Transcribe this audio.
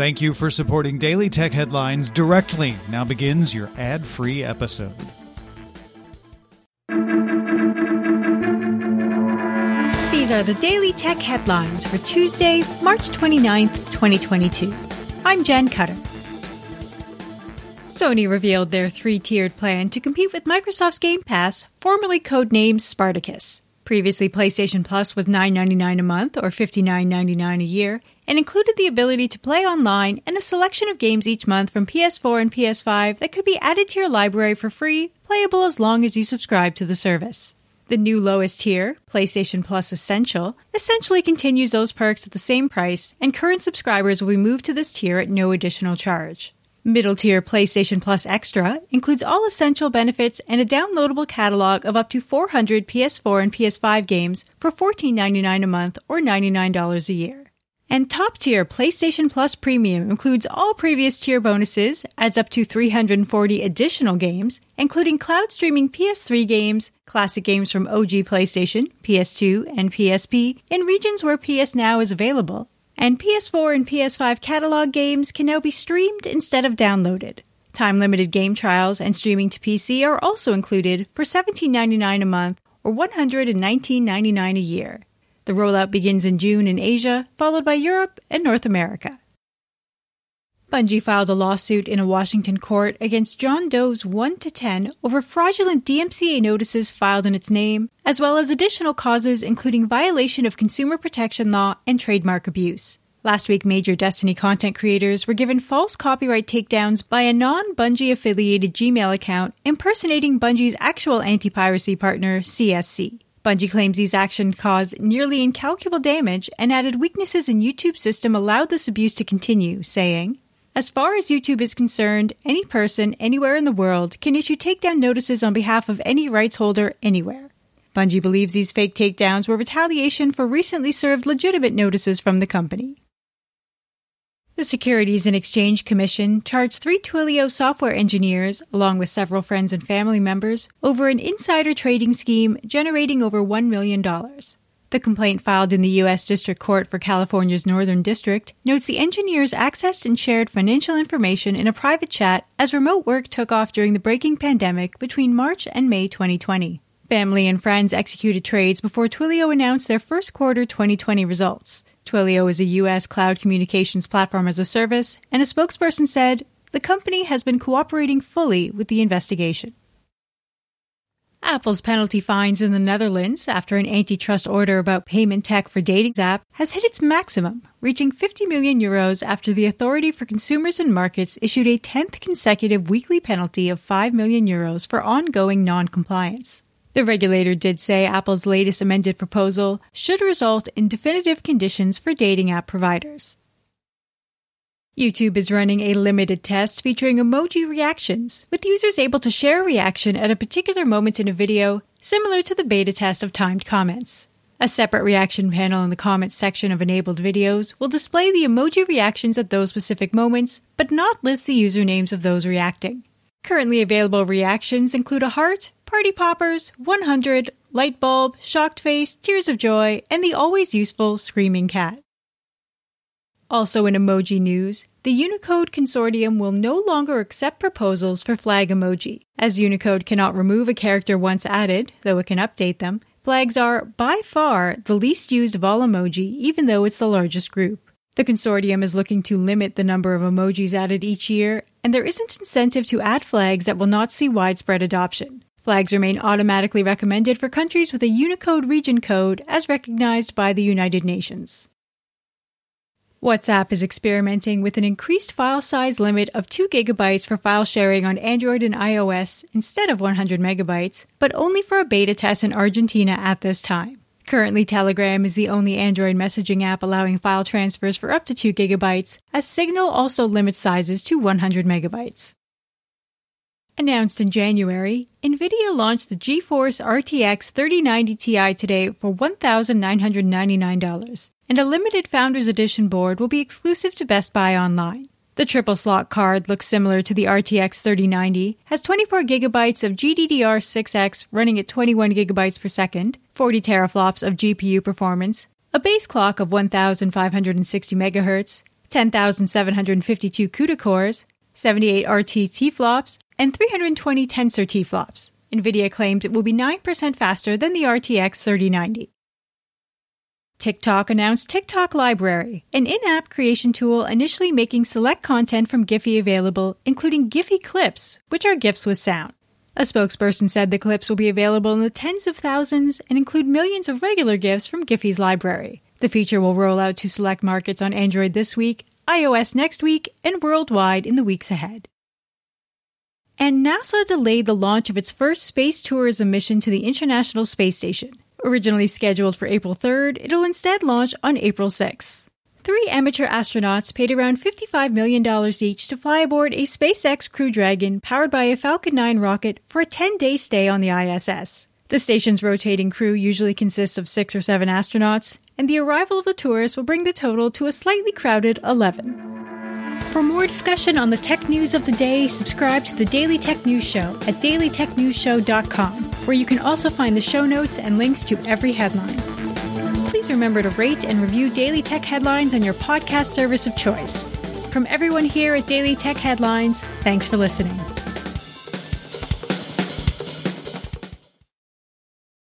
Thank you for supporting Daily Tech Headlines directly. Now begins your ad free episode. These are the Daily Tech Headlines for Tuesday, March 29th, 2022. I'm Jen Cutter. Sony revealed their three tiered plan to compete with Microsoft's Game Pass, formerly codenamed Spartacus. Previously, PlayStation Plus was $9.99 a month or $59.99 a year and included the ability to play online and a selection of games each month from PS4 and PS5 that could be added to your library for free, playable as long as you subscribe to the service. The new lowest tier, PlayStation Plus Essential, essentially continues those perks at the same price, and current subscribers will be moved to this tier at no additional charge. Middle tier PlayStation Plus Extra includes all essential benefits and a downloadable catalog of up to 400 PS4 and PS5 games for $14.99 a month or $99 a year. And top tier PlayStation Plus Premium includes all previous tier bonuses, adds up to 340 additional games, including cloud streaming PS3 games, classic games from OG PlayStation, PS2, and PSP in regions where PS Now is available, and PS4 and PS5 catalog games can now be streamed instead of downloaded. Time limited game trials and streaming to PC are also included for $17.99 a month or $119.99 a year. The rollout begins in June in Asia, followed by Europe and North America. Bungie filed a lawsuit in a Washington court against John Doe's 1 to 10 over fraudulent DMCA notices filed in its name, as well as additional causes including violation of consumer protection law and trademark abuse. Last week, major Destiny content creators were given false copyright takedowns by a non Bungie affiliated Gmail account impersonating Bungie's actual anti piracy partner, CSC. Bungie claims these actions caused nearly incalculable damage and added weaknesses in YouTube's system allowed this abuse to continue, saying, as far as YouTube is concerned, any person anywhere in the world can issue takedown notices on behalf of any rights holder anywhere. Bungie believes these fake takedowns were retaliation for recently served legitimate notices from the company. The Securities and Exchange Commission charged three Twilio software engineers, along with several friends and family members, over an insider trading scheme generating over $1 million. The complaint filed in the U.S. District Court for California's Northern District notes the engineers accessed and shared financial information in a private chat as remote work took off during the breaking pandemic between March and May 2020. Family and friends executed trades before Twilio announced their first quarter 2020 results. Twilio is a U.S. cloud communications platform as a service, and a spokesperson said the company has been cooperating fully with the investigation. Apple's penalty fines in the Netherlands after an antitrust order about payment tech for dating apps has hit its maximum, reaching 50 million euros after the Authority for Consumers and Markets issued a 10th consecutive weekly penalty of 5 million euros for ongoing non-compliance. The regulator did say Apple's latest amended proposal should result in definitive conditions for dating app providers. YouTube is running a limited test featuring emoji reactions, with users able to share a reaction at a particular moment in a video, similar to the beta test of timed comments. A separate reaction panel in the comments section of enabled videos will display the emoji reactions at those specific moments, but not list the usernames of those reacting. Currently available reactions include a heart, party poppers, 100, light bulb, shocked face, tears of joy, and the always useful screaming cat. Also in emoji news, the Unicode Consortium will no longer accept proposals for flag emoji. As Unicode cannot remove a character once added, though it can update them, flags are, by far, the least used of all emoji, even though it's the largest group. The consortium is looking to limit the number of emojis added each year, and there isn't incentive to add flags that will not see widespread adoption. Flags remain automatically recommended for countries with a Unicode region code as recognized by the United Nations. WhatsApp is experimenting with an increased file size limit of 2 gigabytes for file sharing on Android and iOS instead of 100 megabytes, but only for a beta test in Argentina at this time. Currently, Telegram is the only Android messaging app allowing file transfers for up to 2 gigabytes, as Signal also limits sizes to 100 megabytes. Announced in January, NVIDIA launched the GeForce RTX 3090 Ti today for $1,999 and a limited Founders Edition board will be exclusive to Best Buy online. The triple slot card looks similar to the RTX 3090, has 24 gigabytes of GDDR6X running at 21 gigabytes per second, 40 teraflops of GPU performance, a base clock of 1560 megahertz, 10,752 CUDA cores, 78 RT T-flops, and 320 Tensor T-flops. NVIDIA claims it will be 9% faster than the RTX 3090. TikTok announced TikTok Library, an in app creation tool initially making select content from Giphy available, including Giphy clips, which are GIFs with sound. A spokesperson said the clips will be available in the tens of thousands and include millions of regular GIFs from Giphy's library. The feature will roll out to select markets on Android this week, iOS next week, and worldwide in the weeks ahead. And NASA delayed the launch of its first space tourism mission to the International Space Station. Originally scheduled for April 3rd, it'll instead launch on April 6th. Three amateur astronauts paid around $55 million each to fly aboard a SpaceX Crew Dragon powered by a Falcon 9 rocket for a 10 day stay on the ISS. The station's rotating crew usually consists of six or seven astronauts, and the arrival of the tourists will bring the total to a slightly crowded 11. For more discussion on the tech news of the day, subscribe to the Daily Tech News Show at dailytechnewsshow.com, where you can also find the show notes and links to every headline. Please remember to rate and review Daily Tech Headlines on your podcast service of choice. From everyone here at Daily Tech Headlines, thanks for listening.